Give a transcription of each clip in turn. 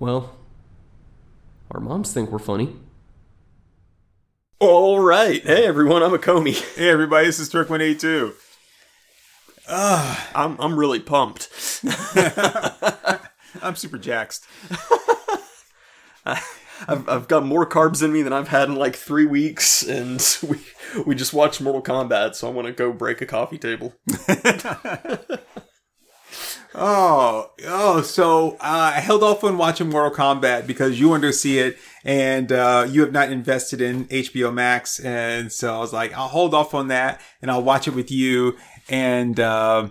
Well, our moms think we're funny. All right. Hey, everyone. I'm a Comey. Hey everybody, this is Turk One Eight Two. Ah, I'm I'm really pumped. I'm super jaxed. I've, I've got more carbs in me than I've had in like three weeks, and we we just watched Mortal Kombat, so I want to go break a coffee table. Oh, oh, so uh, I held off on watching Mortal Kombat because you wanted to see it, and uh, you have not invested in HBO Max, and so I was like, I'll hold off on that, and I'll watch it with you, and uh,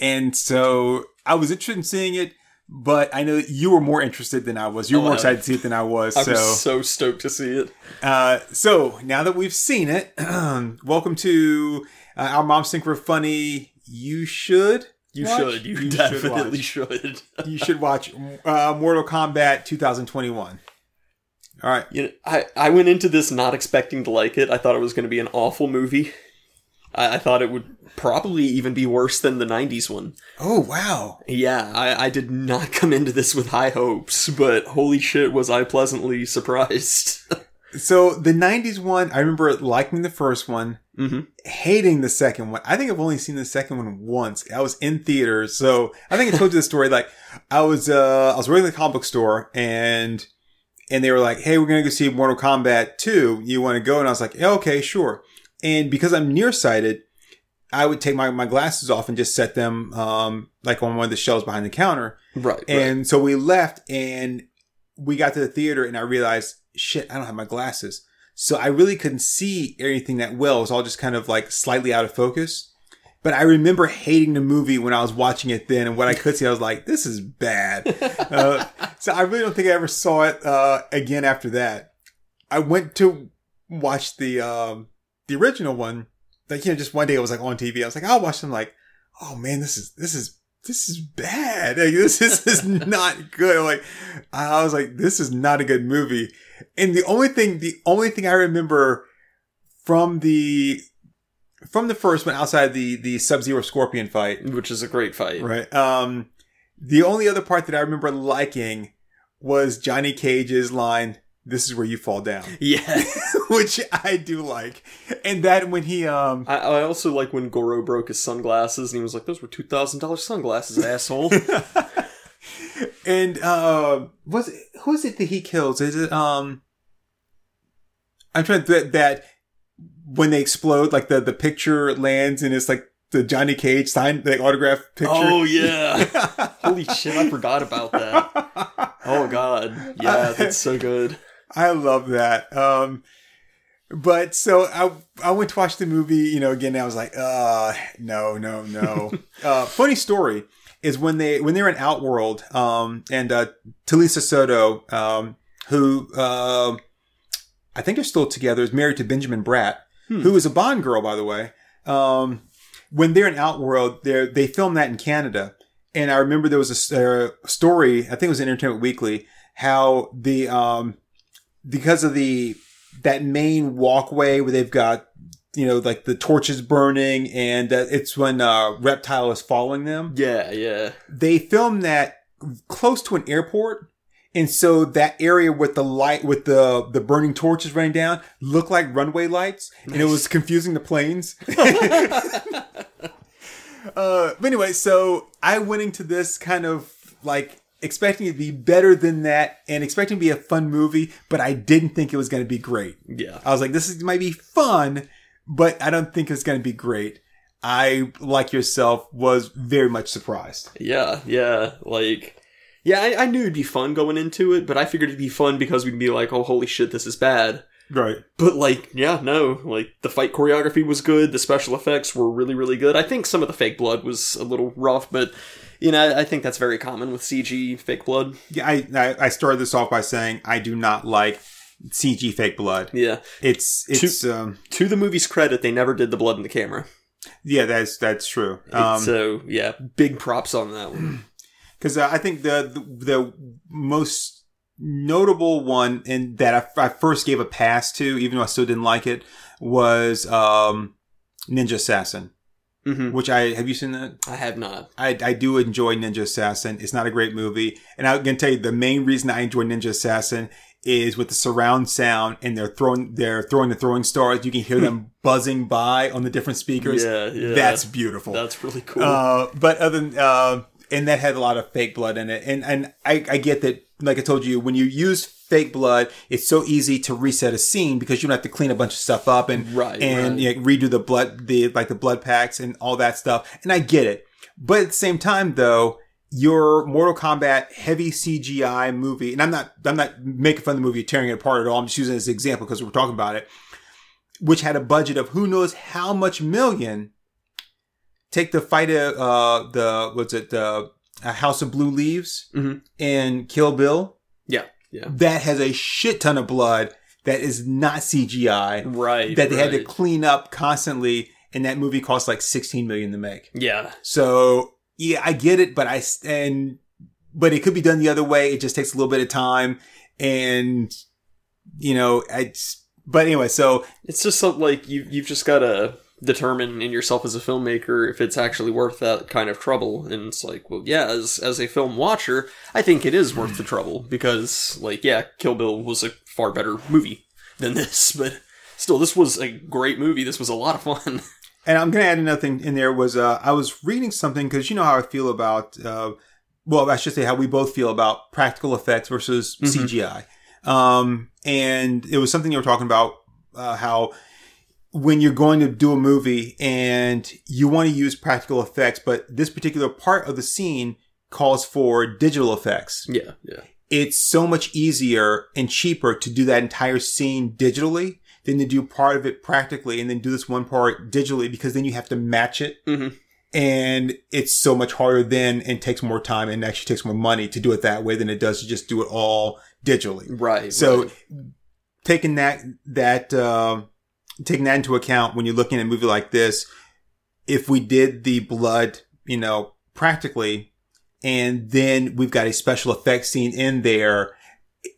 and so I was interested in seeing it, but I know you were more interested than I was. You were Oh, more excited to see it than I was. I so was so stoked to see it. Uh, so now that we've seen it, welcome to uh, our Moms Think We're Funny. You should. You watch? should. You, should definitely watch. should. You should watch uh, Mortal Kombat 2021. All right. You know, I, I went into this not expecting to like it. I thought it was going to be an awful movie. I, I thought it would probably even be worse than the 90s one. Oh wow. Yeah, I, I did not come into this with high hopes, but holy shit was I pleasantly surprised. So the 90s one, I remember liking the first one, hmm hating the second one. I think I've only seen the second one once. I was in theaters, so I think I told you the story. Like I was, uh, I was working at the comic book store, and and they were like, "Hey, we're gonna go see Mortal Kombat 2. You want to go?" And I was like, yeah, "Okay, sure." And because I'm nearsighted, I would take my, my glasses off and just set them um, like on one of the shelves behind the counter. Right, right. And so we left and we got to the theater and I realized, shit, I don't have my glasses. So I really couldn't see anything that well. It was all just kind of like slightly out of focus. But I remember hating the movie when I was watching it then. And what I could see, I was like, this is bad. uh, so I really don't think I ever saw it uh, again after that. I went to watch the um, the original one. Like, you know, just one day it was like on TV. I was like, I'll watch them like, oh man, this is, this is this is bad. Like, this, this is not good. Like, I was like, this is not a good movie. And the only thing, the only thing I remember from the, from the first one outside the, the Sub-Zero Scorpion fight, Which is a great fight. right? Um, the only other part that I remember liking was Johnny Cage's line, this is where you fall down, Yeah. which I do like. And that when he, um, I, I also like when Goro broke his sunglasses and he was like, those were $2,000 sunglasses, asshole. And uh, was it, who is it that he kills? Is it um? I'm trying to that that when they explode, like the the picture lands and it's like the Johnny Cage signed the autograph picture. oh, yeah. Holy shit, I forgot about that. Oh, God. Yeah, that's so good. I love that. Um, but so I I went to watch the movie. You know, again, I was like, uh, no, no, no. uh, funny story is when they when they're in Outworld, um, and uh, Talisa Soto, um, who uh, I think they're still together, is married to Benjamin Bratt, who is a Bond girl, by the way. Um, when they're in Outworld, they they film that in Canada, and I remember there was a, uh, story. I think it was in Entertainment Weekly how the um because of the that main walkway where they've got you know like the torches burning and uh, it's when uh reptile is following them. Yeah, yeah. they filmed that close to an airport. And so that area with the light with the the burning torches running down looked like runway lights. And it was confusing the planes. Uh but anyway so i went into this kind of like expecting it to be better than that and expecting it to be a fun movie but i didn't think it was going to be great Yeah. I was like, this is, might be fun, but I don't think it's going to be great. I, like yourself, was very much surprised. Yeah, yeah. Like, yeah, I, I knew it'd be fun going into it, but I figured it'd be fun because we'd be like, oh, holy shit, this is bad. Right. But, like, yeah, no. Like, the fight choreography was good. The special effects were really, really good. I think some of the fake blood was a little rough, but, you know, I, think that's very common with CG fake blood. Yeah, I, I, I started this off by saying I do not like CG fake blood. Yeah. It's, it's, um, To the movie's credit, they never did the blood in the camera. yeah, that's, that's true. Um, so, yeah, big props on that one. Because uh, I think the, the the most notable one and that I, I first gave a pass to, even though I still didn't like it, was um, Ninja Assassin. Mhm. which I have you seen that? I have not. I, I do enjoy Ninja Assassin. It's not a great movie. And I'm going to tell you the main reason I enjoy Ninja Assassin is with the surround sound and they're throwing, they're throwing the throwing stars. You can hear them buzzing by on the different speakers. Yeah, yeah. That's beautiful. That's really cool. Uh, but other than, uh, and that had a lot of fake blood in it. And, and I, I get that, like I told you, when you use fake blood, it's so easy to reset a scene because you don't have to clean a bunch of stuff up and, Right, and right. you know, redo the blood, the, like the blood packs and all that stuff. And I get it. But at the same time, though, your Mortal Kombat heavy CGI movie, and I'm not, I'm not making fun of the movie, tearing it apart at all. I'm just using it as an example because we're talking about it, which had a budget of who knows how much million. Take the fight, of, uh, the, what's it, the uh, House of Blue Leaves Mhm. and Kill Bill. yeah, yeah. That has a shit ton of blood that is not CGI Right. that they had to clean up constantly. And that movie cost like 16 million to make. Yeah. So yeah, I get it, but I, and but it could be done the other way. It just takes a little bit of time, and you know, I. But anyway, so It's just something like you you've just got to determine in yourself as a filmmaker if it's actually worth that kind of trouble. And it's like, well, yeah, as as a film watcher, I think it is worth the trouble because, like, yeah, Kill Bill was a far better movie than this, but still, this was a great movie. This was a lot of fun. and I'm gonna add another thing in there was uh, I was reading something because you know how I feel about uh, well, I should say how we both feel about practical effects versus Mhm. CGI. Um, and it was something you were talking about uh, how when you're going to do a movie and you want to use practical effects, but this particular part of the scene calls for digital effects. yeah, yeah, It's so much easier and cheaper to do that entire scene digitally than to do part of it practically and then do this one part digitally because then you have to match it. Mhm. And it's so much harder then and takes more time and actually takes more money to do it that way than it does to just do it all digitally. right. So right. taking that that um taking that into account when you're looking at a movie like this, if we did the blood, you know, practically, and then we've got a special effects scene in there,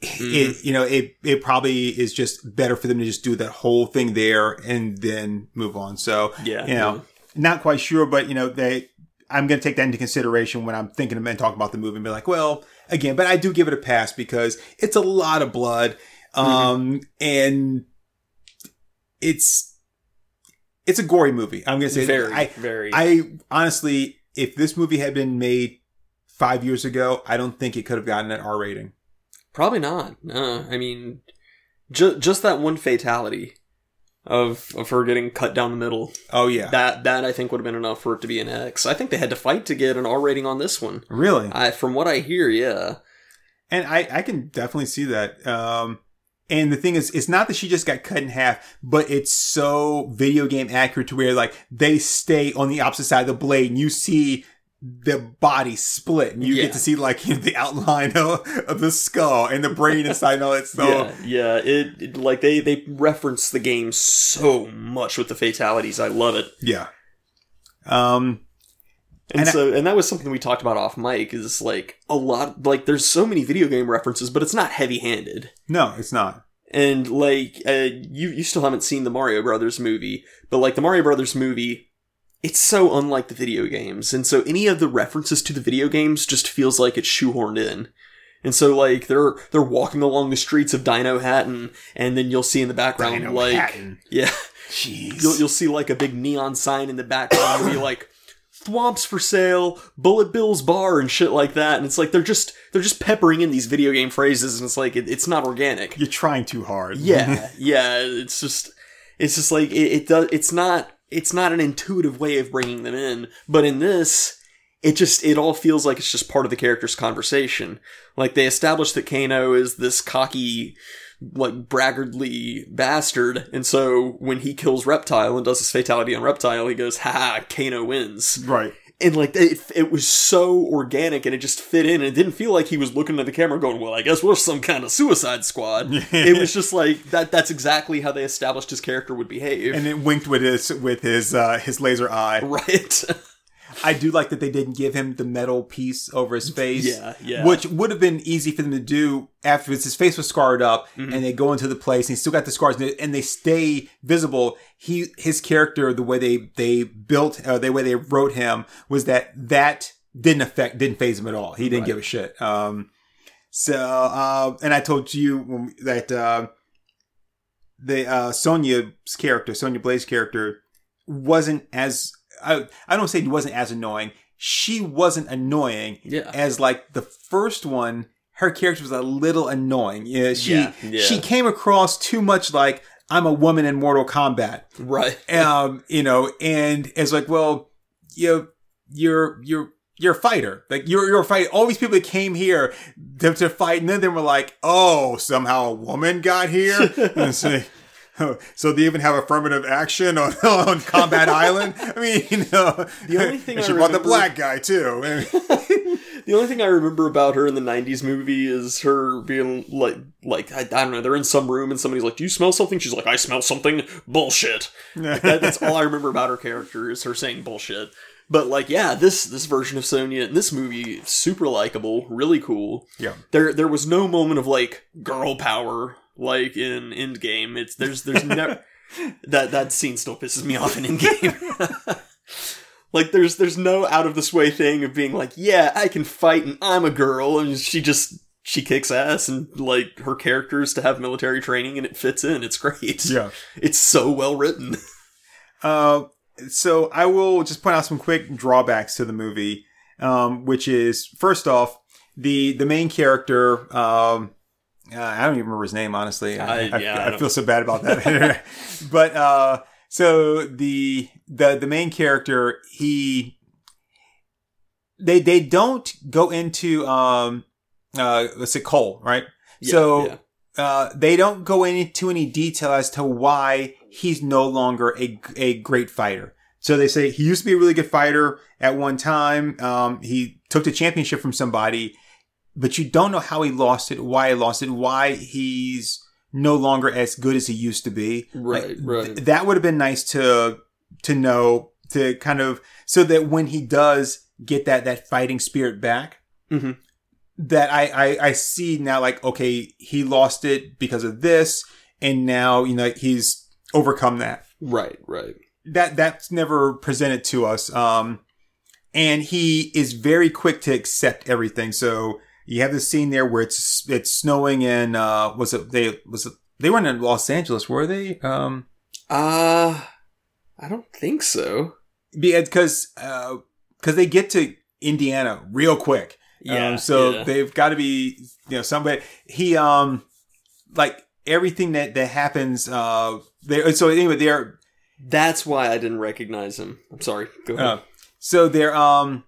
it you know it it probably is just better for them to just do that whole thing there and then move on. So yeah, you know, not quite sure, but you know, they, I'm going to take that into consideration when I'm thinking and talking about the movie and be like, well, again, but I do give it a pass because it's a lot of blood. Um, and it's, it's a gory movie. I'm going to say very, I, very. I honestly, if this movie had been made five years ago, I don't think it could have gotten an R rating. Probably not. No, I mean, ju- just that one fatality of of her getting cut down the middle. Oh yeah. That that I think would have been enough for it to be an X. I think they had to fight to get an R rating on this one. really? I, from what I hear, yeah. And I, I can definitely see that. Um, and the thing is, it's not that she just got cut in half, but it's so video game accurate to where like they stay on the opposite side of the blade and you see the body split and you Yeah. get to see like you know, the outline of, of the skull and the brain inside and all that. So yeah, yeah. It, it- like they they reference the game so much with the fatalities. I love it. yeah. Um, And, And I- so, and that was something we talked about off mic. Is like a lot. Like there's so many video game references, but it's not heavy handed. no, it's not. And like uh, you, you still haven't seen the Mario Brothers movie, but like the Mario Brothers movie, it's so unlike the video games, and so any of the references to the video games just feels like it's shoehorned in. And so like they're they're walking along the streets of Dinohattan, and then you'll see in the background Dino like Hatton. yeah, Jeez. you'll you'll see like a big neon sign in the background where you like thwomps for sale, bullet bills bar and shit like that, and it's like they're just they're just peppering in these video game phrases, and it's like it, it's not organic. You're trying too hard. Yeah, yeah. It's just, it's just like it, it does. It's not, it's not an intuitive way of bringing them in. But in this, it just, it all feels like it's just part of the character's conversation. Like they established that Kano is this cocky, like braggartly bastard, and so when he kills Reptile and does his fatality on Reptile, he goes, "Ha ha, Kano wins." Right. and like it, it was so organic and it just fit in and it didn't feel like he was looking at the camera going well i guess we're some kind of suicide squad it was just like that that's exactly how they established his character would behave And it winked with his with his uh, his laser eye. right I do like that they didn't give him the metal piece over his face. Yeah, yeah. Which would have been easy for them to do after his face was scarred up, Mm-hmm. and they go into the place, and he still got the scars, and they, stay visible. He, his character, the way they they built, uh, the way they wrote him, was that that didn't affect, didn't phase him at all. He didn't Right. give a shit. Um, so, uh, and I told you that uh, the uh, Sonya's character, Sonya Blade character, wasn't as I I don't say he wasn't as annoying. She wasn't annoying Yeah. as like the first one. Her character was a little annoying. Yeah, she Yeah, yeah. she came across too much like I'm a woman in Mortal Kombat. Right. Um, you know, and it's like, well, you you're you're you're a fighter. Like you're you're a fighter. All these people that came here to, to fight, and then they were like, oh, somehow a woman got here. and it's like, so they even have affirmative action on, on Combat Island. I mean, you know, The only thing she brought the black guy too. The only thing I remember about her in the '90s movie is her being like, like I, I don't know. They're in some room and somebody's like, "Do you smell something?" She's like, "I smell something." Bullshit. That, that's all I remember about her character is her saying bullshit. But like, yeah, this this version of Sonya in this movie super likable, really cool. Yeah. There there was no moment of like girl power like in Endgame. It's there's there's never that that scene still pisses me off in Endgame. like there's there's no out of this way thing of being like, yeah, I can fight and I'm a girl and she just she kicks ass and like her characters to have military training and it fits in. It's great. yeah. It's so well written. Uh, so I will just point out some quick drawbacks to the movie, um, which is first off the the main character. Um, uh, I don't even remember his name honestly. I, I- yeah, I I feel so bad about that. but uh, so the the the main character he they they don't go into um uh let's say Cole right. Yeah, so yeah. uh, they don't go into any detail as to why he's no longer a, a great fighter. So they say he used to be a really good fighter at one time. Um, he took the championship from somebody, but you don't know how he lost it, why he lost it, why he's no longer as good as he used to be. Right, Like, right. th- that would have been nice to to know to kind of so that when he does get that that fighting spirit back, Mhm. that I, I I see now like okay he lost it because of this, and now you know he's overcome that. Right, right. That that's never presented to us. Um, and he is very quick to accept everything. So you have this scene there where it's it's snowing in uh was it they was it they weren't in Los Angeles were they um Uh I don't think so. because uh because they get to Indiana real quick. Um, so yeah. they've got to be, you know, somebody. He, um, like everything that that happens. Uh, there. So anyway, they're That's why I didn't recognize him. I'm sorry. Go ahead. uh, so they're um,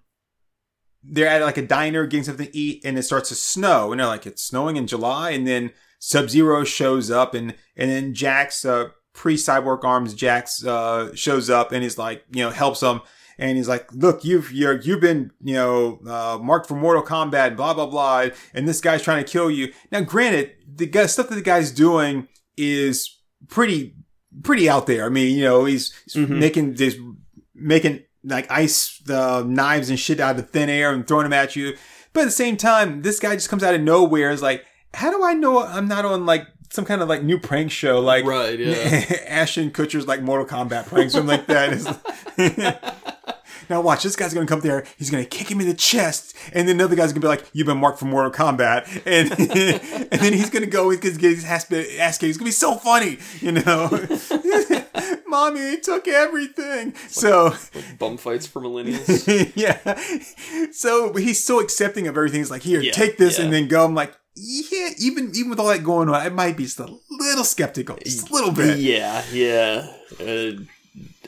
they're at like a diner getting something to eat, and it starts to snow, and they're like, it's snowing in July, and then Sub Zero shows up, and and then Jax uh, pre cyborg arms, Jax uh, shows up, and he's like, you know, helps them. And he's like, "Look, you've you're, you've been you know uh, marked for Mortal Kombat, blah blah blah, and this guy's trying to kill you." Now, granted, the guy, stuff that the guy's doing is pretty pretty out there. I mean, you know, he's, he's Mhm. making this making like ice the knives and shit out of thin air and throwing them at you. But at the same time, this guy just comes out of nowhere. Is like, how do I know I'm not on like some kind of like new prank show like right, yeah. Ashton Kutcher's like Mortal Kombat prank, something like that. Now watch, this guy's gonna come there. He's gonna kick him in the chest, and then another guy's gonna be like, "You've been marked for Mortal Kombat," and and then he's gonna go. He's gonna get his ass ass kicked. It's gonna be so funny, you know. Mommy, they took everything. So Bum fights for millennials. yeah. So he's so accepting of everything. He's like, here, Yeah, take this yeah. and then go. I'm like, yeah, even even with all that going on, I might be just a little skeptical. Just a little bit. Yeah, yeah. Uh,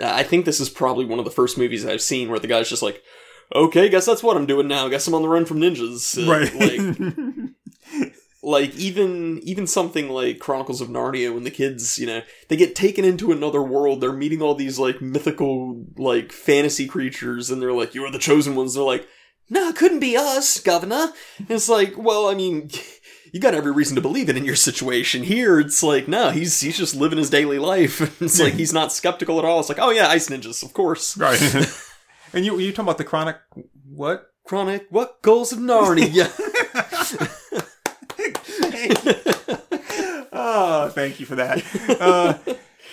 I think this is probably one of the first movies I've seen where the guy's just like, "Okay, guess that's what I'm doing now. Guess I'm on the run from ninjas." Uh, Right. Like, like even even something like Chronicles of Narnia, when the kids, you know, they get taken into another world, they're meeting all these like mythical like fantasy creatures, and they're like, "You are the chosen ones." They're like, "No, it couldn't be us, Governor." And it's like, well, I mean. You got every reason to believe it in your situation. Here, it's like, no, he's he's just living his daily life. It's like he's not skeptical at all. It's like, oh yeah, ice ninjas, of course. Right. And you you talking about the chronic what? Chronic, what goals of Narnia? Oh, thank you for that. Uh,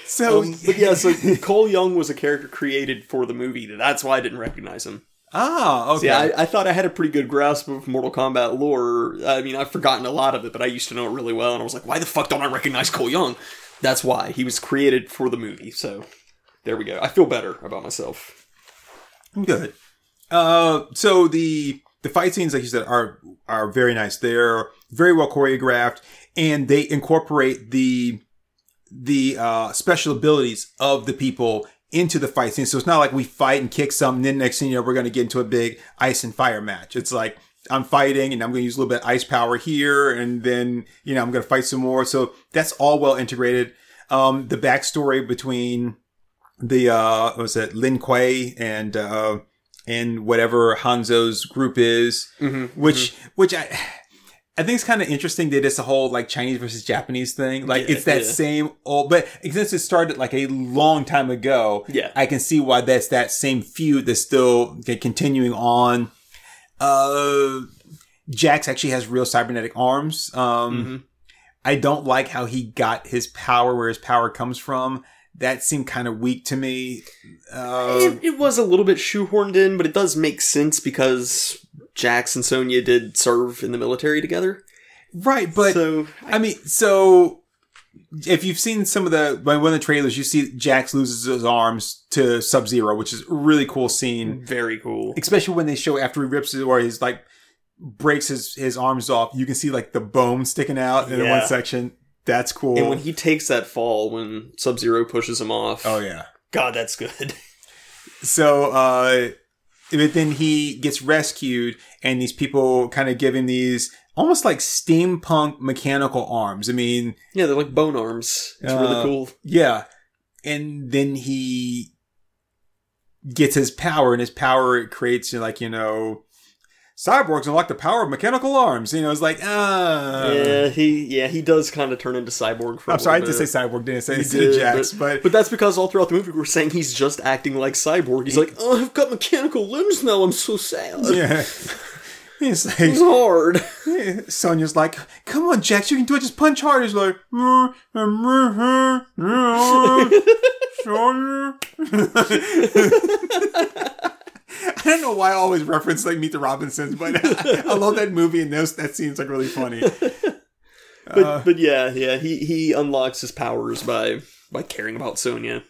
so, Um, but yeah, so Cole Young was a character created for the movie. That's why I didn't recognize him. ah, okay. See, I, I thought I had a pretty good grasp of Mortal Kombat lore. I mean, I've forgotten a lot of it, but I used to know it really well, and I was like, why the fuck don't I recognize Cole Young? That's why. He was created for the movie, so there we go. I feel better about myself. Good. Uh, so the the fight scenes, like you said, are are very nice. They're very well choreographed, and they incorporate the the uh, special abilities of the people into the fight scene. So it's not like we fight and kick something, then next thing you know, we're going to get into a big ice and fire match. It's like I'm fighting and I'm going to use a little bit of ice power here, and then you know I'm going to fight some more. So that's all well integrated. Um, the backstory between the uh what was it Lin Kuei and uh and whatever Hanzo's group is, Mm-hmm, which which I I think it's kind of interesting that it's a whole like Chinese versus Japanese thing. Like Yeah, it's that yeah. same old, but since it started like a long time ago, Yeah. I can see why that's that same feud that's still continuing on. Uh, Jax actually has real cybernetic arms. Um, Mhm. I don't like how he got his power, where his power comes from. That seemed kind of weak to me. Uh, It, it was a little bit shoehorned in, but it does make sense because Jax and Sonya did serve in the military together. right, but so I mean, so if you've seen some of the one of the trailers, you see Jax loses his arms to Sub Zero, which is a really cool scene. very cool. Especially when they show after he rips it or he's like breaks his, his arms off, you can see like the bone sticking out in Yeah. one section. That's cool. And when he takes that fall, when Sub Zero pushes him off, oh yeah. God, that's good. So, uh, but then he gets rescued, and these people kind of give him these almost like steampunk mechanical arms. I mean, yeah, they're like bone arms. It's Uh, really cool. yeah. And then he gets his power, and his power it creates like you know, cyborgs unlock the power of mechanical arms. You know, it's like ah. yeah, he yeah he does kind of turn into cyborg. For a I'm sorry, I did say cyborg, didn't say He did, Jax, but, but, but that's because all throughout the movie we're saying he's just acting like cyborg. He's like, oh, I've got mechanical limbs now. I'm so sad. yeah. He's like, It's hard. Sonya's like, come on, Jax, you can do it. Just punch hard. He's like, "Mm, mm, mm, mm, Sonya. I don't know why I always reference like Meet the Robinsons, but I, love that movie and those that seems like really funny. But Uh, but yeah, yeah, he he unlocks his powers by by caring about Sonya.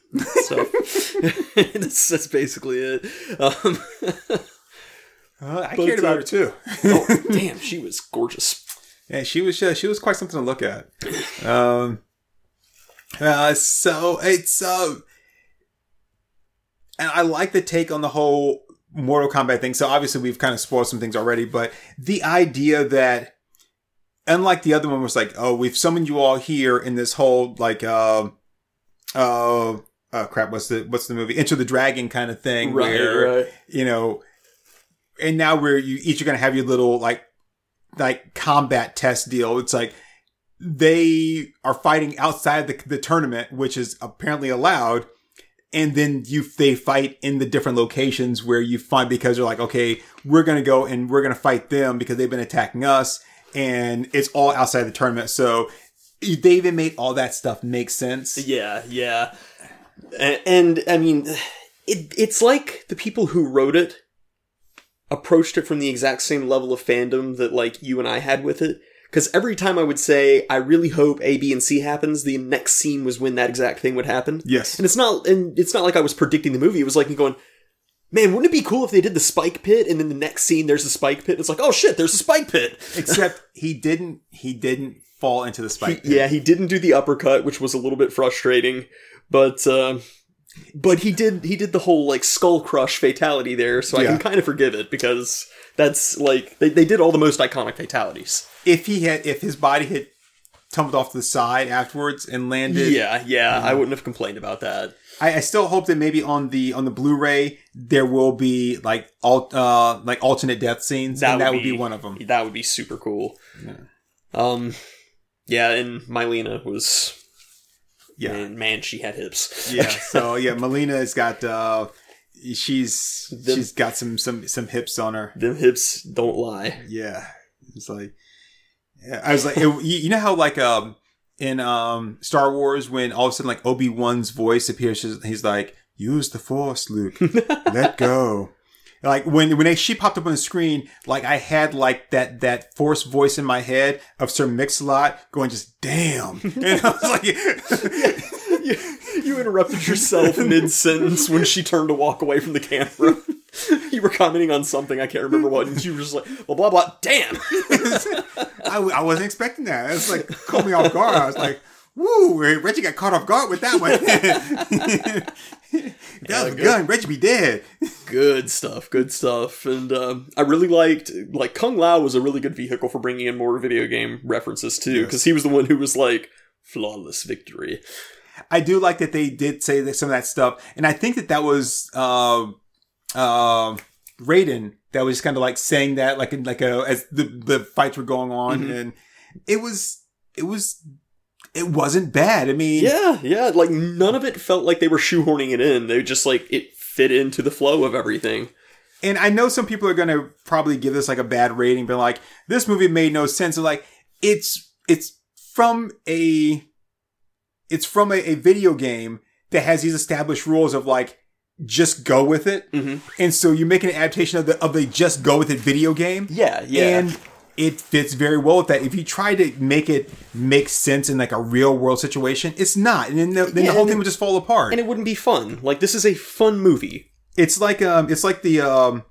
So that's, that's basically it. Um, uh, I But, cared about uh, her too. oh, damn, she was gorgeous. Yeah, she was uh, she was quite something to look at. Um, uh, so it's uh, and I like the take on the whole Mortal Kombat thing. So obviously we've kind of spoiled some things already, but the idea that unlike the other one was like, oh, we've summoned you all here in this whole like uh uh. Oh crap! What's the what's the movie? Enter the Dragon kind of thing, where right. you know, and now we're you each are gonna have your little like like combat test deal. It's like they are fighting outside the, the tournament, which is apparently allowed. And then you, they fight in the different locations where you find because they're like, okay, we're to go and we're to fight them because they've been attacking us. And it's all outside the tournament. So they even made all that stuff make sense. Yeah, yeah. A- And, I mean, it it's like the people who wrote it approached it from the exact same level of fandom that like you and I had with it. Because every time I would say, I really hope A, B, and C happens, the next scene was when that exact thing would happen. Yes. And it's not, and it's not like I was predicting the movie. It was like me going, man, wouldn't it be cool if they did the spike pit and then the next scene there's the spike pit? It's like, oh shit, there's a spike pit. Except he didn't, he didn't fall into the spike. He- yeah, he didn't do the uppercut, which was a little bit frustrating, but uh, but he did he did the whole like skull crush fatality there, so I can kind of forgive it because that's like they, they did all the most iconic fatalities. If he had, if his body had tumbled off to the side afterwards and landed, Yeah, yeah, I wouldn't have complained about that. I, I still hope that maybe on the on the Blu-ray there will be like alt uh like alternate death scenes, and that would be, one of them. That would be super cool. Um, yeah, and Mileena was Yeah, man, man, she had hips. yeah. So yeah, Mileena has got uh she's The- she's got some some some hips on her. Them hips don't lie. Yeah, it's like yeah, I was like, it, you, know how like um in um Star Wars when all of a sudden like Obi Wan's voice appears, he's- like, "Use the Force, Luke. Let go." Like when when she popped up on the screen, like I had like that that Force voice in my head of Sir Mix-a-Lot going just damn, and I was like, interrupted yourself mid sentence when she turned to walk away from the camera. you were commenting on something I can't remember what, and you were just like, "Blah blah blah." Damn. I, w- I wasn't expecting that. It's like caught me off guard. I was like, "Woo!" Reggie got caught off guard with that one. that was a good. gun. Reggie be dead. good stuff. Good stuff. And um, I really liked like Kung Lao was a really good vehicle for bringing in more video game references too, Yes. because he was the one who was like flawless victory. I do like that they did say that some of that stuff, and I think that that was um um Raiden that was kind of like saying that like in like a as the the fights were going on, Mhm. and it was it was it wasn't bad. I mean, Yeah, yeah. Like none of it felt like they were shoehorning it in. They just like it fit into the flow of everything. And I know some people are going to probably give this like a bad rating, but like this movie made no sense. Like it's it's from a it's from a, a video game that has these established rules of like just go with it, Mhm. and so you make an adaptation of the of the just go with it video game, Yeah, yeah. and it fits very well with that. If you try to make it make sense in like a real world situation, it's not, and then the, then Yeah, the whole thing it- would just fall apart. and it wouldn't be fun. Like this is a fun movie. It's like um, it's like the um,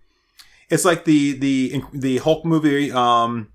it's like the the the Hulk movie um,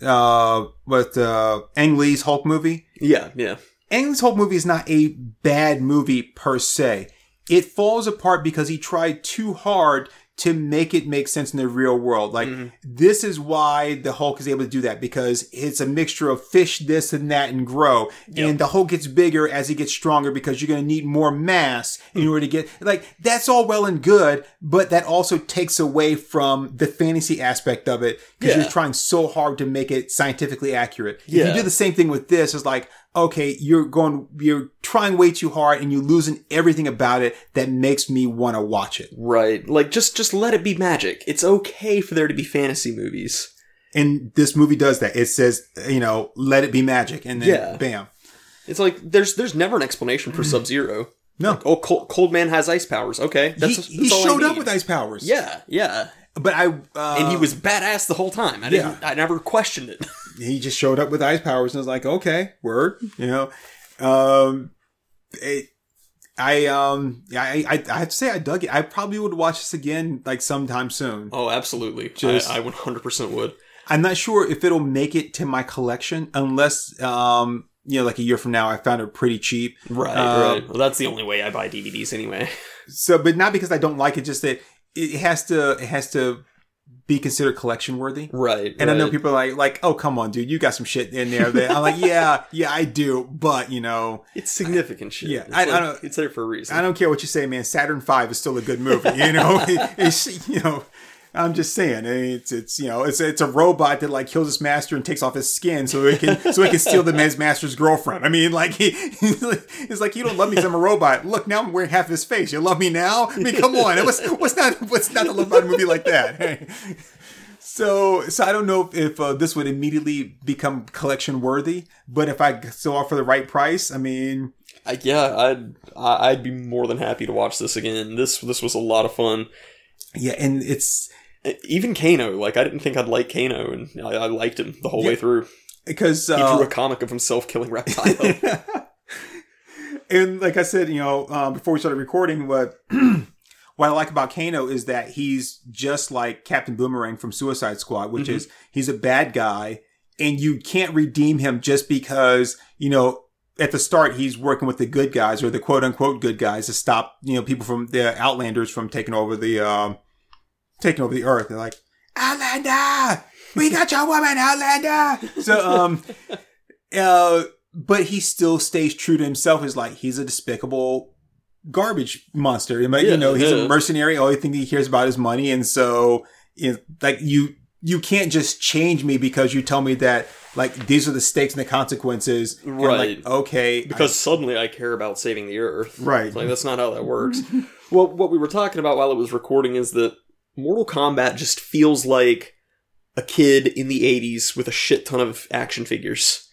uh, what uh, Ang Lee's Hulk movie. Yeah, yeah. Ang Lee's Hulk movie is not a bad movie per se. It falls apart because he tried too hard to make it make sense in the real world. Like mm-hmm. this is why the Hulk is able to do that because it's a mixture of fish this and that and grow. And the Hulk gets bigger as he gets stronger because you're going to need more mass in mm-hmm. order to get like that's all well and good, but that also takes away from the fantasy aspect of it because Yeah. you're trying so hard to make it scientifically accurate. If you do the same thing with this, it's like okay, you're going, you're trying way too hard and you're losing everything about it that makes me want to watch it. Right. Like just just let it be magic. It's okay for there to be fantasy movies. And this movie does that. It says, you know, let it be magic. And then Yeah. bam. It's like there's there's never an explanation for Sub Zero. No. Oh, Cold, Cold Man has ice powers. Okay, that's, he that's he showed up with ice powers. Yeah, yeah, But I, uh, and he was badass the whole time. I didn't. I never questioned it. he just showed up with ice powers and was like, okay, word, you know, um, it, I, um, yeah, I, I, I have to say I dug it. I probably would watch this again like sometime soon. oh, absolutely. Just- I, I 100% would. I'm not sure if it'll make it to my collection unless, um, you know, like a year from now, I found it pretty cheap. Right, Uh, right. Well, that's the only way I buy DVDs anyway. So, but not because I don't like it, just that it has to, it has to be considered collection worthy. Right. And I know people are like, like, oh, come on, dude, you got some shit in there. That I'm like, yeah, yeah, I do, but you know, It's significant shit. Yeah, It's I- I don't- It's there for a reason. I don't care what you say, man. Saturn V is still a good movie. You know, it's you know, I'm just saying, it's it's you know, it's it's a robot that like kills his master and takes off his skin so it can so it can steal the man's master's girlfriend. I mean, like he, it's like you don't love me because I'm a robot. Look, now I'm wearing half his face. You love me now? I mean, come on. What's what's not what's not to love about a movie like that? So, so I don't know if, if uh, this would immediately become collection worthy, but if I saw it for the right price, I mean, I, yeah, I'd I- I'd be more than happy to watch this again. This this was a lot of fun. yeah, and it's Even Kano, like I didn't think I'd like Kano, and I, I liked him the whole way through. because He uh, drew a comic of himself killing reptile. and like I said, you know, um, before we started recording, what what I like about Kano is that he's just like Captain Boomerang from Suicide Squad, which is he's a bad guy, and you can't redeem him just because you know at the start he's working with the good guys or the quote unquote good guys to stop you know people from the Outlanders from taking over the um taking over the Earth. They're like Outlander, we got your woman, Outlander. So um. Uh, but he still stays true to himself. He's like he's a despicable garbage monster. I you know, he's a mercenary. Only thing he cares about is money, and so you know, like you you can't just change me because you tell me that like these are the stakes and the consequences. And, like, Right. okay. because suddenly I care about saving the Earth. Right. It's like that's not how that works. well, what we were talking about while it was recording is that Mortal Kombat just feels like a kid in the '80s with a shit ton of action figures.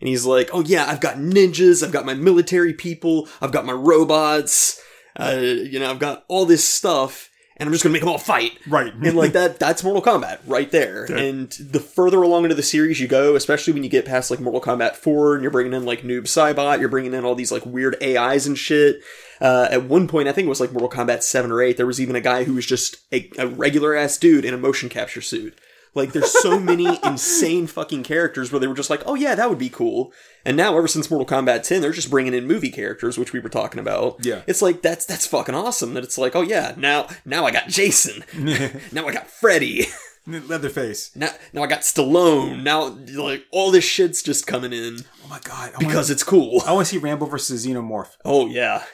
And he's like, "Oh yeah, I've got ninjas, I've got my military people, I've got my robots, uh, you know, I've got all this stuff, and I'm just gonna make them all fight." right. and like that that's mortal kombat right there and the further along into the series you go especially when you get past like mortal kombat 4 and you're bringing in like noob saibot you're bringing in all these like weird ais and shit uh, at one point i think it was like mortal kombat 7 or 8 there was even a guy who was just a, a regular ass dude in a motion capture suit like there's so many insane fucking characters where they were just like oh yeah that would be cool and now ever since mortal kombat 10 they're just bringing in movie characters which we were talking about Yeah. it's like that's that's fucking awesome that it's like oh yeah now now i got jason now I got Freddy. Leatherface. Now, now I got Stallone. Now, like all this shit's just coming in Oh my god. I because it's cool. I want to see Rambo versus Xenomorph. Oh yeah,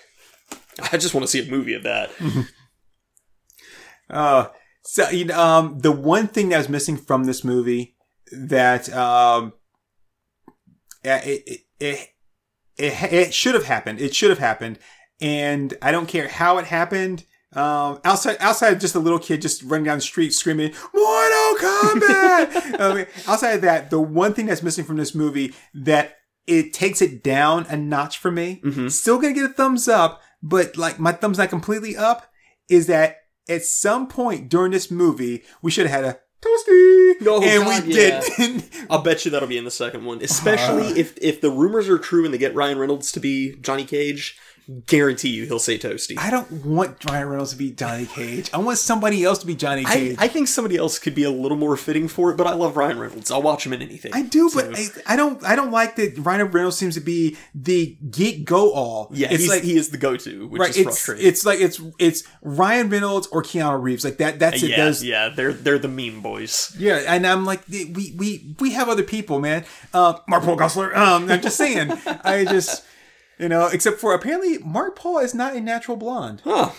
I just want to see a movie of that. Uh, so you know, um, the one thing that was missing from this movie that um, it it it, it, it should have happened. It should have happened, and I don't care how it happened. Um, outside, outside of just a little kid just running down the street screaming "Mortal Kombat." Mean, outside of that, the one thing that's missing from this movie that it takes it down a notch for me. Mhm. Still gonna get a thumbs up, but like my thumb's not completely up. Is that at some point during this movie we should have had a toasty, Oh, and God, we yeah. didn't. I'll bet you that'll be in the second one, especially uh-huh. if if the rumors are true and they get Ryan Reynolds to be Johnny Cage. Guarantee you, he'll say Toasty. I don't want Ryan Reynolds to be Johnny Cage. I want somebody else to be Johnny Cage. I, I think somebody else could be a little more fitting for it, but I love Ryan Reynolds. I'll watch him in anything. I do, So- but I, I don't. I don't like that. Ryan Reynolds seems to be the geek go all. yeah, it's he's, like he is the go-to, which right. is It's frustrating. it's like it's it's Ryan Reynolds or Keanu Reeves. Like that. That's it. yeah, Those- yeah, they're they're the meme boys. Yeah, and I'm like, we we we have other people, man. Uh, Mark Paul Gosselaar. Um, I'm just saying. I just, you know, except for apparently Mark Paul is not a natural blonde. Huh.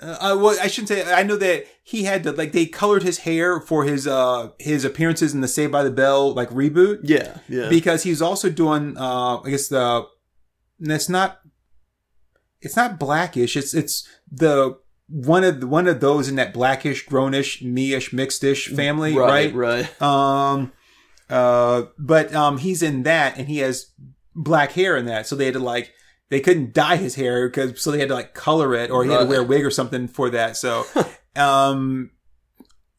Uh, I, well, I shouldn't say. I know that he had to like they colored his hair for his uh his appearances in the Saved by the Bell like reboot Yeah, yeah. because he's also doing uh I guess the that's not it's not blackish. It's it's the one of the, one of those in that blackish, grownish, meish, mixedish family, right? right. Um, uh, but um, he's in that, and he has black hair in that, so they had to like they couldn't dye his hair because so they had to like color it, or he had to wear a wig or something for that. So, um,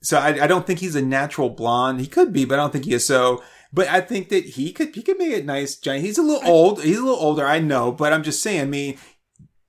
so I, I don't think he's a natural blonde. He could be, but I don't think he is. So, but I think that he could he could make it nice, Johnny. He's a little old. He's a little older, I know, but I'm just saying. I mean.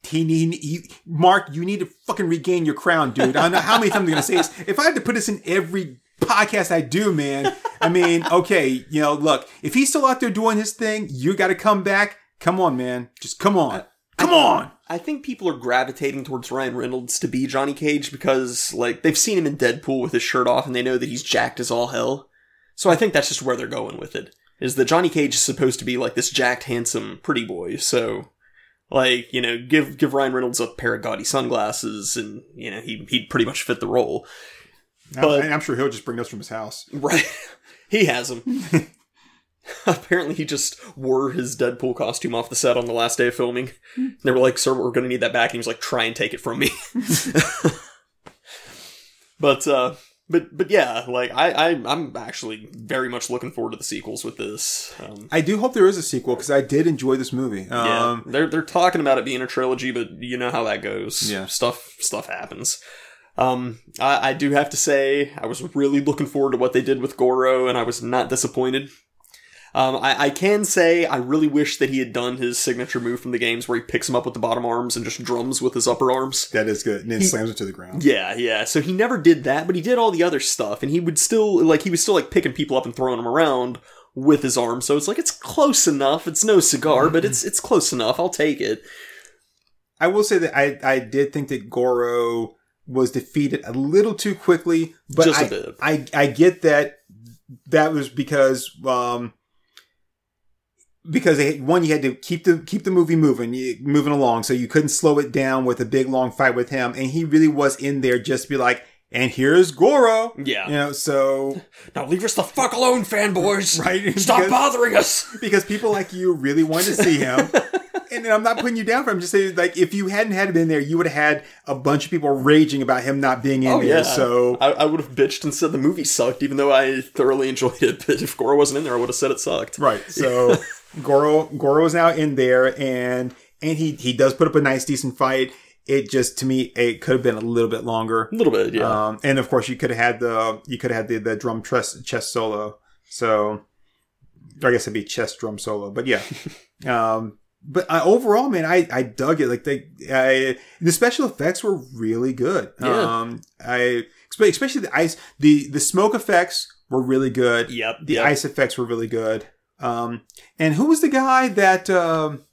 He need he, Mark. You need to fucking regain your crown, dude. I don't know how many times I'm gonna say this. If I had to put this in every podcast I do, man. I mean, okay, you know, look, if he's still out there doing his thing, you got to come back. Come on, man. Just come on. Come on. I think people are gravitating towards Ryan Reynolds to be Johnny Cage because, like, they've seen him in Deadpool with his shirt off and they know that he's jacked as all hell. So I think that's just where they're going with it. Is that Johnny Cage is supposed to be like this jacked, handsome, pretty boy. So, like, you know, give give Ryan Reynolds a pair of gaudy sunglasses and, you know, he, he'd pretty much fit the role. But- I'm sure he'll just bring those from his house. Right. he has them. Apparently, he just wore his Deadpool costume off the set on the last day of filming. They were like, "Sir, we're going to need that back." And he was like, "Try and take it from me." but, uh, but, but yeah, like I, I, I'm actually very much looking forward to the sequels with this. Um, I do hope there is a sequel because I did enjoy this movie. yeah, Um, they're they're talking about it being a trilogy, but you know how that goes. Yeah. stuff stuff happens. Um, I, I do have to say I was really looking forward to what they did with Goro, and I was not disappointed. Um, I, I can say I really wish that he had done his signature move from the games where he picks him up with the bottom arms and just drums with his upper arms. that is good. And then slams him to the ground. Yeah, yeah. So he never did that, but he did all the other stuff, and he would still like he was still like picking people up and throwing them around with his arms. So it's like it's close enough. It's no cigar, but it's it's close enough. I'll take it. I will say that I, I did think that Goro was defeated a little too quickly, but Just a bit. I I get that that was because um because they, one you had to keep the keep the movie moving moving along so you couldn't slow it down with a big long fight with him and he really was in there just to be like and here's Goro. Yeah. You know, so Now leave us the fuck alone, fanboys. Right, Stop because- bothering us. because people like you really wanted to see him. And I'm not putting you down for him. Just saying, like, if you hadn't had him in there, you would have had a bunch of people raging about him not being in Oh there. yeah. So I, I would have bitched and said the movie sucked, even though I thoroughly enjoyed it. But if Goro wasn't in there, I would have said it sucked. Right. So Goro Goro is now in there and and he he does put up a nice decent fight. It just to me it could have been a little bit longer. A little bit, yeah. Um and of course you could have had the you could have had the, the drum chest chest solo. So I guess it'd be chest drum solo, but yeah. um but I, overall, man, I, I dug it. Like they, I, the special effects were really good. Yeah. Um, I especially the ice, the the smoke effects were really good. yep. The yep. ice effects were really good. Um, and who was the guy that um,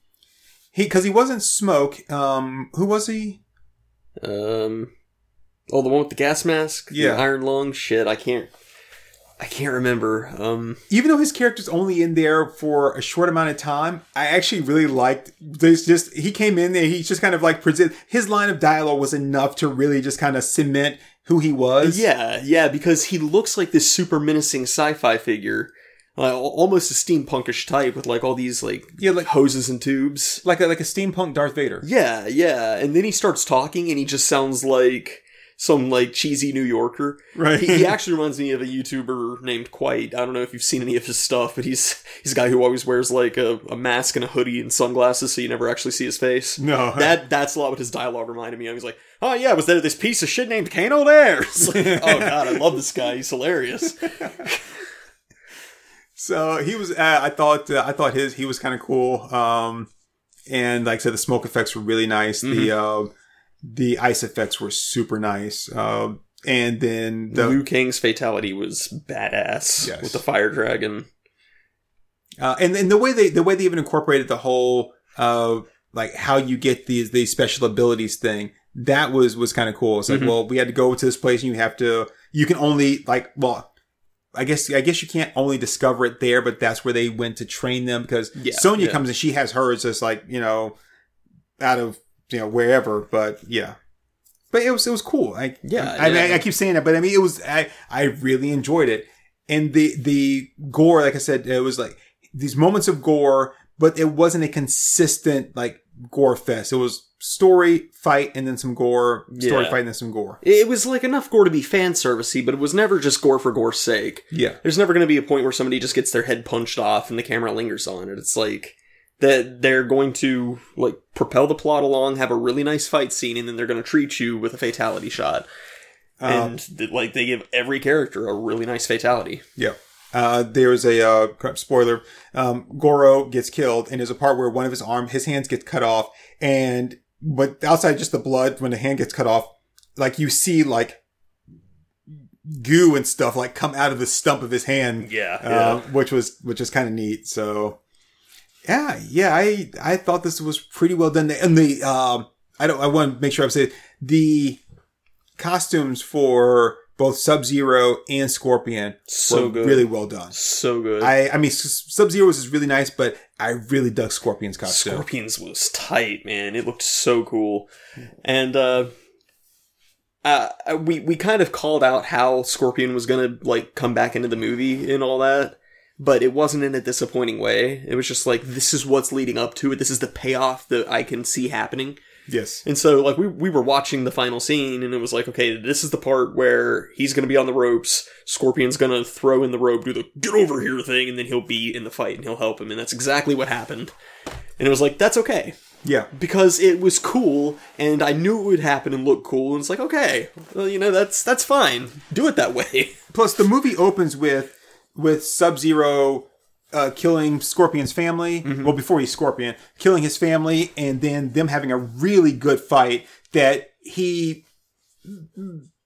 he? Because he wasn't smoke. Um, who was he? Um, oh, the one with the gas mask, Yeah. the iron lung. Shit, I can't, I can't remember. Um, Even though his character's only in there for a short amount of time, I actually really liked this. Just he came in there, he just kind of like present his line of dialogue was enough to really just kind of cement who he was. yeah, yeah, because he looks like this super menacing sci-fi figure, al- almost a steampunkish type with like all these like yeah, like hoses and tubes. like a, like a steampunk Darth Vader. Yeah, yeah, and then he starts talking, and he just sounds like some like cheesy New Yorker. Right. He, he actually reminds me of a YouTuber named Quite. I don't know if you've seen any of his stuff, but he's he's a guy who always wears like a, a mask and a hoodie and sunglasses, so you never actually see his face. No. That that's a lot what his dialogue reminded me of. He's like, "Oh yeah, was there this piece of shit named Kano there?" It's like, oh god, I love this guy. He's hilarious. So he was. Uh, I thought. Uh, I thought his. He was kind of cool. Um, and like I said, the smoke effects were really nice. The uh, the ice effects were super nice. Um, and then the Liu Kang's fatality was badass Yes. with the fire dragon. uh, and and the way they the way they even incorporated the whole uh like how you get these these special abilities thing that was was kind of cool. It's like, Mhm. well, we had to go to this place, and you have to. You can only like well. I guess I guess you can't only discover it there, but that's where they went to train them because Yeah, Sonya yeah. comes and she has hers just like you know out of you know wherever. But yeah, but it was it was cool. I Yeah, I, yeah. I, I keep saying that, but I mean it was I I really enjoyed it, and the the gore, like I said, it was like these moments of gore, but it wasn't a consistent like gore fest. It was story fight and then some gore, story Yeah. fight and then some gore. It was like enough gore to be fan servicey, but it was never just gore for gore's sake. Yeah, There's never going to be a point where somebody just gets their head punched off and the camera lingers on it. It's like that they're going to like propel the plot along, have a really nice fight scene, and then they're going to treat you with a fatality shot. Um, and like they give every character a really nice fatality. Yeah. Uh, there's a uh, spoiler. Um, Goro gets killed, and there's a part where one of his arm, his hands gets cut off, and but outside just the blood, when the hand gets cut off, like you see like goo and stuff like come out of the stump of his hand, Yeah, uh, which was which is kind of neat. So yeah, yeah, I I thought this was pretty well done, and the um, I don't I want to make sure I say the costumes for both Sub Zero and Scorpion So were good. really well done. so good. I I mean Sub Zero's is really nice, but I really dug Scorpion's costume. Scorpions was tight, man. It looked so cool, and uh, uh, we we kind of called out how Scorpion was gonna like come back into the movie and all that, but it wasn't in a disappointing way. It was just like this is what's leading up to it. This is the payoff that I can see happening. Yes. And so, like, we, we were watching the final scene, and it was like, okay, this is the part where he's gonna be on the ropes. Scorpion's gonna throw in the rope, do the get over here thing, and then he'll be in the fight and he'll help him. And that's exactly what happened. And it was like, that's okay. Yeah. Because it was cool, and I knew it would happen and look cool, and it's like, okay, well, you know, that's that's fine. Do it that way. Plus, the movie opens with with Sub Zero uh, killing Scorpion's family. Well, before he's Scorpion, killing his family, and then them having a really good fight that he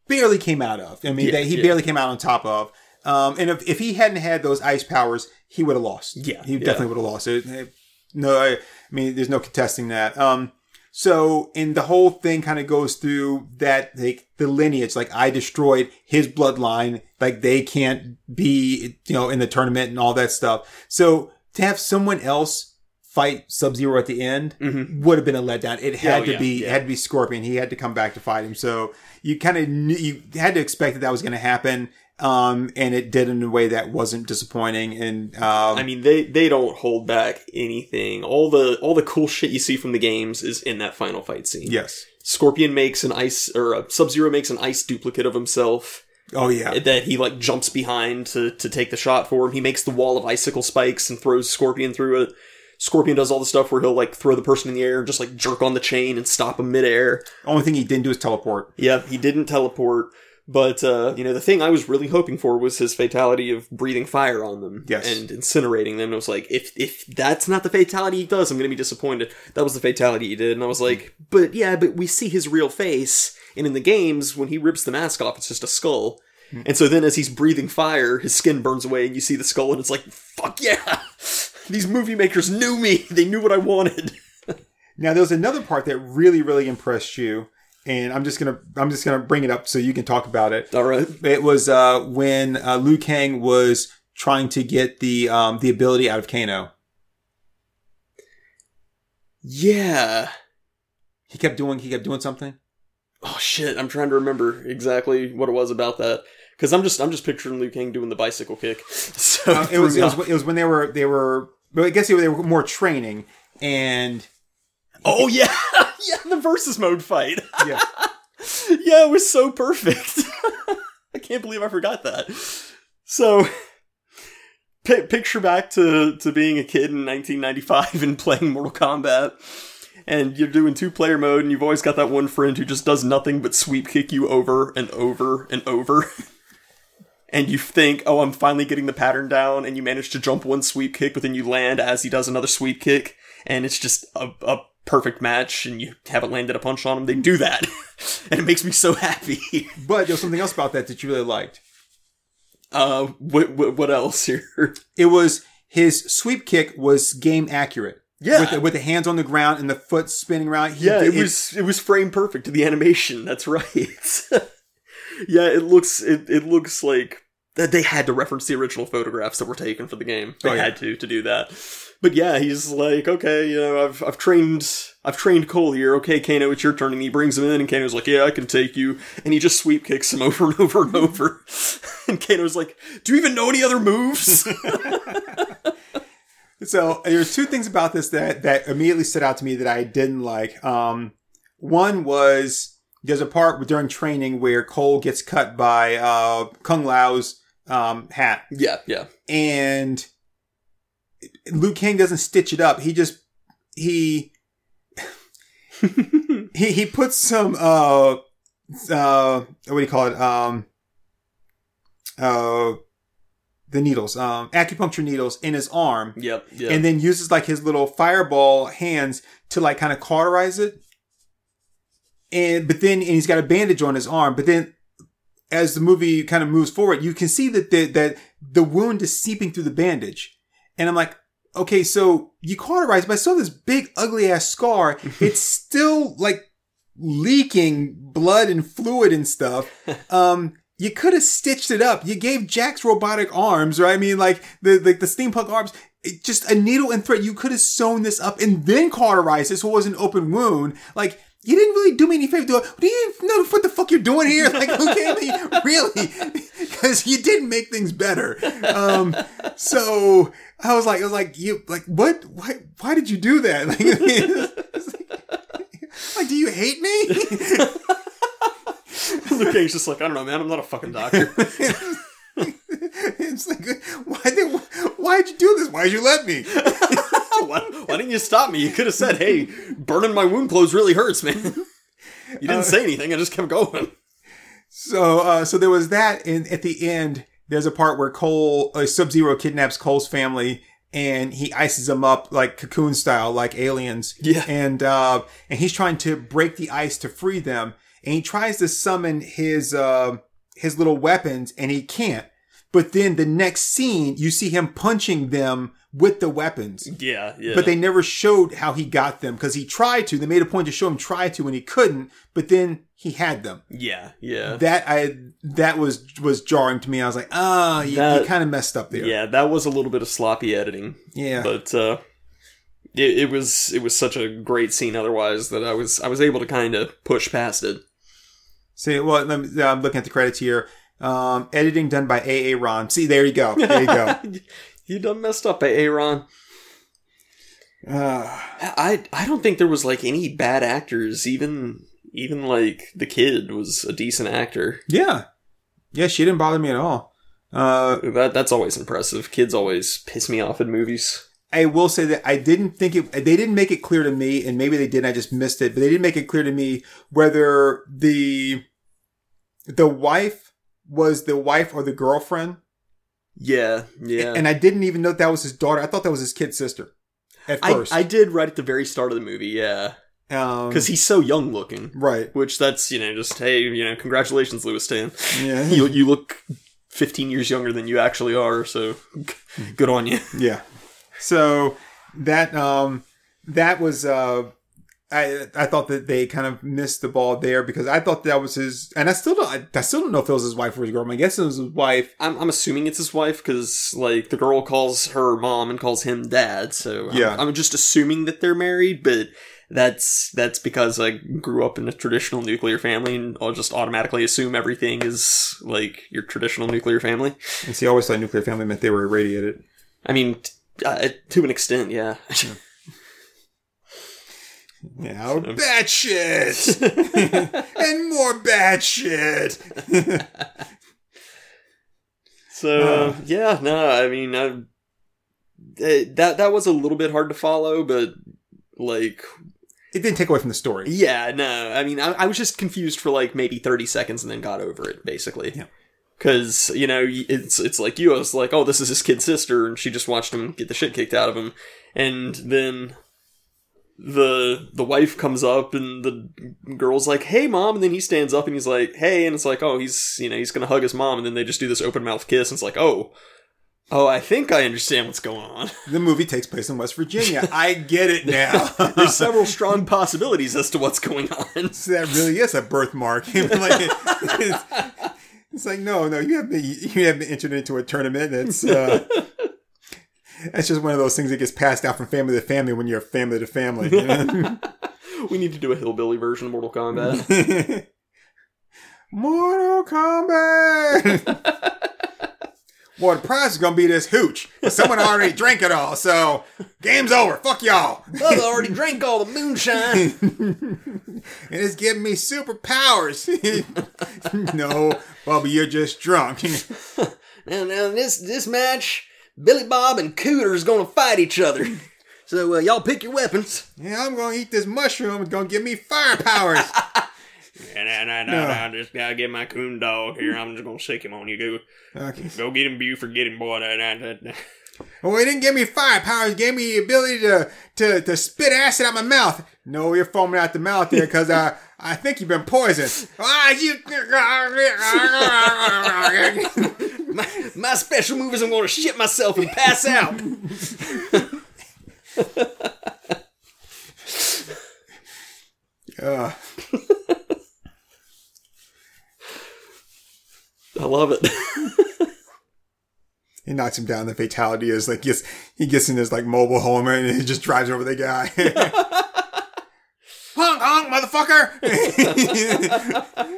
barely came out of. I mean, Yeah, that he yeah. barely came out on top of. Um, and if, if he hadn't had those ice powers, he would have lost. Yeah, he yeah. definitely would have lost. It, it- no, I, I mean, there's no contesting that. Um, so, and the whole thing kind of goes through that, like, the lineage, like, I destroyed his bloodline, like, they can't be, you know, in the tournament and all that stuff. So, to have someone else fight Sub Zero at the end Mhm. would have been a letdown. It had Oh, to yeah, be it had to be Scorpion. He had to come back to fight him. So you kind of knew you had to expect that that was going to happen. Um, and it did in a way that wasn't disappointing. And um, I mean, they they don't hold back anything. All the all the cool shit you see from the games is in that final fight scene. yes, Scorpion makes an ice or Sub Zero makes an ice duplicate of himself oh yeah, that he like jumps behind to to take the shot for him. He makes the wall of icicle spikes and throws Scorpion through it. Scorpion does all the stuff where he'll like throw the person in the air and just like jerk on the chain and stop him midair. only thing he didn't do is teleport. Yeah, he didn't teleport, but uh, you know the thing I was really hoping for was his fatality of breathing fire on them Yes. and incinerating them. I was like, if if that's not the fatality he does, I'm gonna be disappointed. That was the fatality he did, and I was like, but yeah, but we see his real face, and in the games when he rips the mask off, it's just a skull. And so then, as he's breathing fire, his skin burns away, and you see the skull, and it's like, fuck yeah! These movie makers knew me. They knew what I wanted. Now there was another part that really, really impressed you, and I'm just gonna I'm just gonna bring it up so you can talk about it. All right. It was uh, when uh, Liu Kang was trying to get the um, the ability out of Kano. Yeah. He kept doing he kept doing something. Oh shit! I'm trying to remember exactly what it was about that because I'm just I'm just picturing Liu Kang doing the bicycle kick. So Uh, it was it was it was when they were they were. Well, I guess they were, they were more training, and oh yeah, yeah, the versus mode fight. yeah, yeah, it was so perfect. I can't believe I forgot that. So, pi picture back to to being a kid in 1995 and playing Mortal Kombat. And you're doing two player mode, and you've always got that one friend who just does nothing but sweep kick you over and over and over. and you think, oh, I'm finally getting the pattern down, and you manage to jump one sweep kick, but then you land as he does another sweep kick, and it's just a, a perfect match, and you haven't landed a punch on him. They do that, and it makes me so happy. but there was something else about that that you really liked. Uh, what what, what else here? It was his sweep kick was game accurate. Yeah. with the, with the hands on the ground and the foot spinning around. He Yeah, did- it was it was frame perfect to the animation. That's right. yeah, it looks it, it looks like they had to reference the original photographs that were taken for the game. They Oh, yeah. had to to do that. But yeah, he's like, okay, you know, I've I've trained I've trained Cole here. Okay, Kano, it's your turn. And he brings him in, and Kano's like, yeah, I can take you. And he just sweep kicks him over and over and over. and Kano's like, do you even know any other moves? So there's two things about this that that immediately stood out to me that I didn't like. Um, one was there's a part during training where Cole gets cut by uh, Kung Lao's um, hat, yeah, yeah. and Liu Kang doesn't stitch it up. He just he he he puts some uh uh what do you call it um uh the needles um acupuncture needles in his arm Yep, yep. and then uses like his little fireball hands to like kind of cauterize it. And but then and he's got a bandage on his arm. But then as the movie kind of moves forward, you can see that the that the wound is seeping through the bandage. And I'm like, okay, so you cauterize, but I saw this big ugly ass scar. it's still like leaking blood and fluid and stuff. Um, you could have stitched it up. You gave Jax robotic arms, right? I mean, like the like the steampunk arms. It, just a needle and thread. You could have sewn this up and then cauterized it so it was an open wound. Like you didn't really do me any favor. Do, do you know what the fuck you're doing here? Like, okay, really, because you didn't make things better. Um, so I was like, I was like, you like what? Why? Why did you do that? Like, like, like, do you hate me? Liu Kang's just like, I don't know, man. I'm not a fucking doctor. it's like, why did why'd you do this? Why did you let me? why, why didn't you stop me? You could have said, "Hey, burning my wound clothes really hurts, man." You didn't say anything. I just kept going. So, uh, so there was that, and at the end, there's a part where Cole, uh, Sub Zero, kidnaps Cole's family, and he ices them up like cocoon style, like aliens. Yeah. and uh, and he's trying to break the ice to free them, and he tries to summon his uh, his little weapons, and he can't. But then the next scene, you see him punching them with the weapons. Yeah, yeah. But they never showed how he got them because he tried to. They made a point to show him try to and he couldn't, but then he had them. yeah, yeah, That I that was was jarring to me. I was like, ah, you, you kind of messed up there. yeah. That was a little bit of sloppy editing, Yeah. but uh, it, it was it was such a great scene otherwise that I was I was able to kind of push past it. See, well, let me, I'm looking at the credits here. Um, editing done by A.A. Ron. See, there you go. There you go. you done messed up, Aaron. Uh, I I don't think there was like any bad actors. Even even like the kid was a decent actor. yeah. Yeah, she didn't bother me at all. Uh, That that's always impressive. Kids always piss me off in movies. I will say that I didn't think it, they didn't make it clear to me, and maybe they did, I just missed it, but they didn't make it clear to me whether the, the wife was the wife or the girlfriend. Yeah, yeah. And I didn't even know that was his daughter. I thought that was his kid sister at first. I did right at the very start of the movie, yeah, um, because he's so young looking. right. Which that's you know just hey you know congratulations Lewis Tan. Yeah. you you look 15 years younger than you actually are, so good on you. Yeah. So that um that was uh I I thought that they kind of missed the ball there because I thought that was his and I still don't I, I still don't know if it was his wife or his girlfriend. I guess it was his wife. I'm, I'm assuming it's his wife because like the girl calls her mom and calls him dad, so I'm- Yeah. I'm, just assuming that they're married, but that's that's because I grew up in a traditional nuclear family and I'll just automatically assume everything is like your traditional nuclear family. And see, I always thought nuclear family meant they were irradiated. I mean, t- uh, to an extent, yeah. Yeah, bad shit and more bad shit. So uh, yeah, no, I mean, I, eh, that that was a little bit hard to follow, but like, It didn't take away from the story. yeah, no, I mean, I, I was just confused for like maybe thirty seconds and then got over it, basically. Yeah. Because you know, it's it's like you, I was like, oh, this is his kid sister, and she just watched him get the shit kicked out of him, and then the the wife comes up and the girl's like, "Hey, mom," and then he stands up and he's like, "Hey," and it's like, "Oh, he's you know he's gonna hug his mom," and then they just do this open mouth kiss, and it's like, "Oh, oh, I think I understand what's going on." The movie takes place in West Virginia. I get it now. There's several strong possibilities as to what's going on. So that really is a birthmark. like, it's, it's like no, no, you haven't you haven't entered into a tournament. It's uh, that's just one of those things that gets passed out from family to family when you're family to family. you know? We need to do a hillbilly version of Mortal Kombat. Mortal Kombat. well, the prize is gonna be this hooch. But someone already drank it all, so game's over. Fuck y'all. I already drank all the moonshine. and it's giving me superpowers. no, Bubba, you're just drunk. and now this this match, Billy Bob and Cooter's gonna fight each other. So uh, y'all pick your weapons. yeah, I'm gonna eat this mushroom. It's gonna give me fire powers. And I, No. I just gotta get my coon dog here. I'm just gonna shake him on you. Go, Okay. go get him, Buford. Get him, boy. Well, he didn't give me fire powers. Gave me the ability to, to, to spit acid out my mouth. No, you're foaming out the mouth there because I, I think you've been poisoned. Ah, you. My, my special move is I'm gonna shit myself and pass out. Uh, I love it. He knocks him down. The fatality is like gets he gets in his like mobile home and he just drives over the guy. honk honk, motherfucker!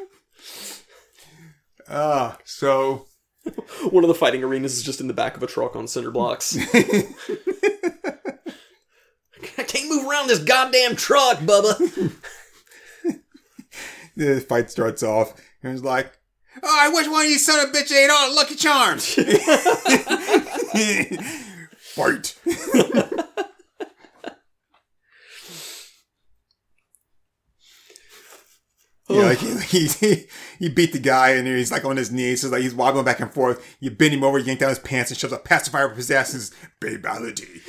Ah, so One of the fighting arenas is just in the back of a truck on cinder blocks. I can't move around this goddamn truck, Bubba. the fight starts off and it's like, oh, I wish one of you son of a bitch ate all Lucky Charms. Fight. Yeah, like oh. he, he he beat the guy and he's like on his knees, so like he's wobbling back and forth. You bend him over, yank down his pants, and shoves a pacifier up his ass. And says, "Babality."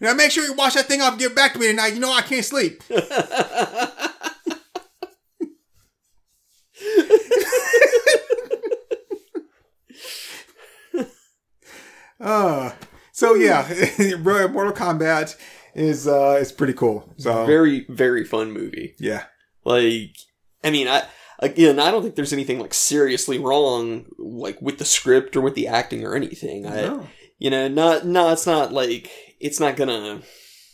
Now make sure you wash that thing off and give it back to me tonight. You know I can't sleep. Uh, so yeah, Mortal Kombat is uh is pretty cool. So Very, very fun movie. yeah, Like, I mean, I again, I don't think there's anything like seriously wrong, like with the script or with the acting or anything. I, No. you know, not no, it's not like it's not gonna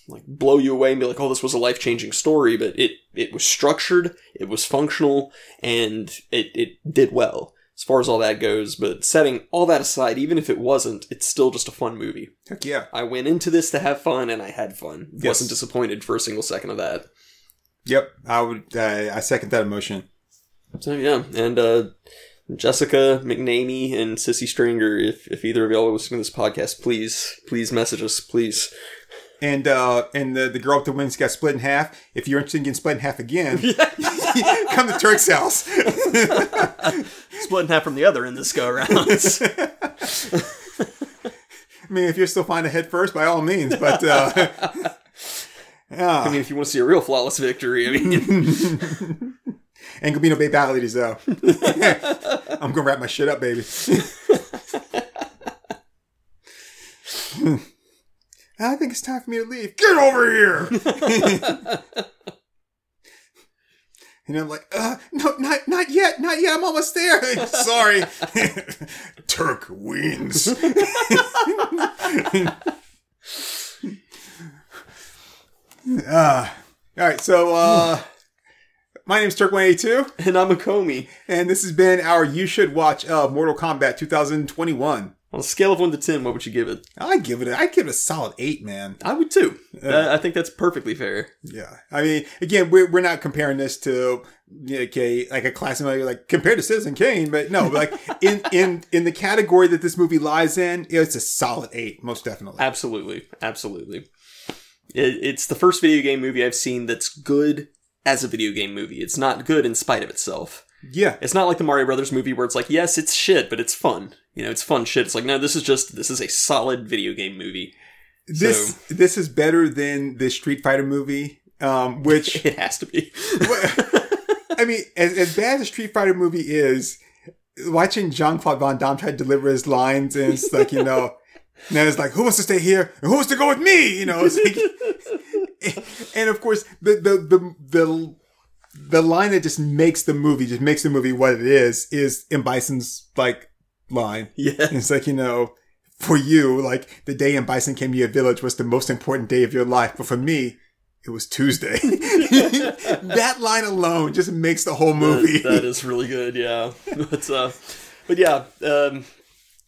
like blow you away and be like, oh, this was a life changing story. But it it was structured, it was functional, and it it did well as far as all that goes. But setting all that aside, even if it wasn't, it's still just a fun movie. Heck yeah. I went into this to have fun, and I had fun. Yes. Wasn't disappointed for a single second of that. Yep. I would. Uh, I second that emotion. So yeah, and uh, Jessica McNamee and Sisi Stringer, if if either of y'all are listening to this podcast, please please message us, please. And uh, and the, the girl with the wings got split in half. If you're interested in getting split in half again, come to Turk's house. Split in half from the other in this go around. I mean, if you're still finding a head first, by all means. But uh, yeah, I mean, if you want to see a real flawless victory, I mean, ain't gonna be no baby ladies though. I'm gonna wrap my shit up, baby. I think it's time for me to leave. Get over here. And I'm like, uh, no, not, not yet, not yet. I'm almost there. Sorry. Turk wins. uh, all right. So, uh, my name's Turk182, and I'm a Comey. and this has been our You Should Watch of Mortal Kombat 2021. On a scale of one to ten, what would you give it? I give it, a, I give it a solid eight, man. I would too. Uh, I think that's perfectly fair. Yeah, I mean, again, we're, we're not comparing this to okay, like a classic movie, like compared to Citizen Kane, but no, like in in in the category that this movie lies in, it's a solid eight, most definitely. Absolutely, absolutely. It, it's the first video game movie I've seen that's good as a video game movie. It's not good in spite of itself. Yeah, It's not like the Mario Brothers movie where it's like, yes, it's shit, but it's fun. You know, it's fun shit. It's like, no, this is just this is a solid video game movie. this this is better than the Street Fighter movie, um, which It has to be. I mean, as, as bad as the Street Fighter movie is, watching Jean Claude Van Damme try to deliver his lines, and it's like, you know, and it's like, who wants to stay here? And who wants to go with me? You know, it's like, and of course, the, the, the, the, the line that just makes the movie, just makes the movie what it is, is M. Bison's, like, line. yeah. And it's like, you know, for you, like, the day M. Bison came to your village was the most important day of your life. But for me, it was Tuesday. that line alone just makes the whole movie. That- that is really good, yeah. But uh but yeah, um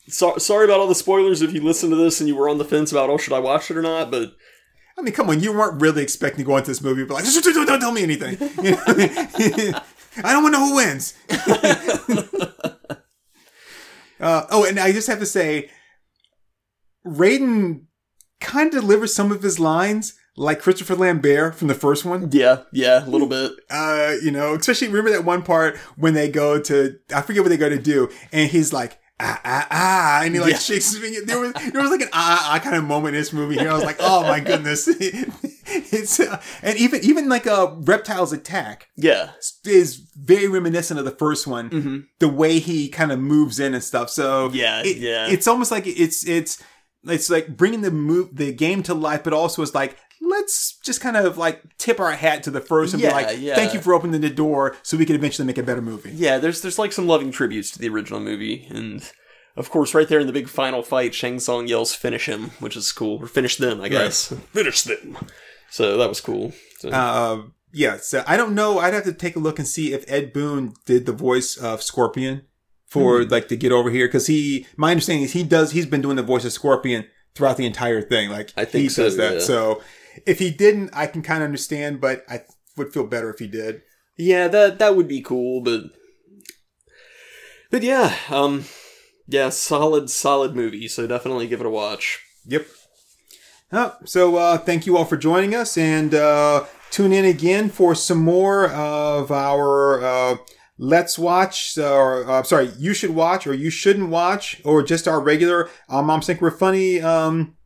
so, sorry about all the spoilers if you listen to this and you were on the fence about oh should I watch it or not, but I mean, come on, you weren't really expecting to go into this movie, but like, don't, don't tell me anything. You know? I don't want to know who wins. uh, oh, and I just have to say, Raiden kind of delivers some of his lines like Christopher Lambert from the first one. yeah, yeah, a little bit. Uh, you know, especially remember that one part when they go to, I forget what they go to do, and he's like, ah, ah, ah, and he like Yeah. shakes his finger. There was, there was like an ah, ah kind of moment in this movie here. I was like, oh my goodness. it's, uh, and even, even like a reptile's attack Yeah. is very reminiscent of the first one. Mm-hmm. The way he kind of moves in and stuff. So Yeah, it- yeah. it's almost like it's, it's, it's like bringing the move, the game to life, but also it's like, let's just kind of like tip our hat to the first and Yeah, be like, yeah. thank you for opening the door so we can eventually make a better movie. Yeah, there's there's like some loving tributes to the original movie, and of course, right there in the big final fight, Shang Tsung yells "Finish him," which is cool, or "Finish them," I guess. Finish them. So that was cool. So, Uh, yeah, so I don't know. I'd have to take a look and see if Ed Boon did the voice of Scorpion for Hmm. like to get over here because he, my understanding is he does. He's been doing the voice of Scorpion throughout the entire thing. Like I think he so, does that. yeah. So if he didn't, I can kind of understand, but I would feel better if he did. yeah, that that would be cool, but but yeah, um, yeah, solid solid movie. So definitely give it a watch. Yep. Oh, so uh, thank you all for joining us, and uh, tune in again for some more of our uh, Let's Watch, or uh, sorry, you should watch, or you shouldn't watch, or just our regular uh, Moms Think We're Funny, um,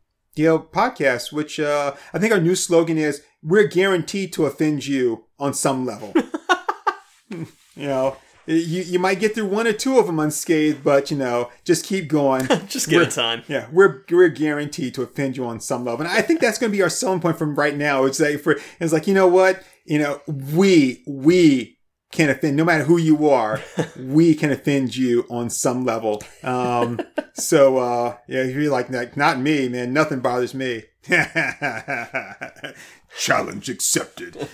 know, podcast. Which uh, I think our new slogan is: We're guaranteed to offend you on some level. you know. You, you might get through one or two of them unscathed, but you know, just keep going. Just give it time. yeah, we're we're guaranteed to offend you on some level, and I think that's going to be our selling point from right now. It's like for it's like you know what you know we we can offend, no matter who you are, we can offend you on some level. Um, so, uh, yeah, if you're like, like, not me, man, nothing bothers me. Challenge accepted.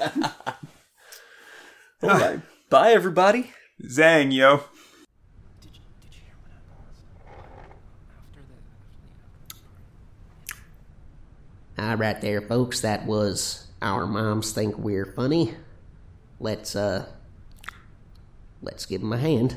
All right. Bye, everybody. Zang, yo. All right, there, folks. That was our moms think we're funny. Let's uh, let's give him a hand.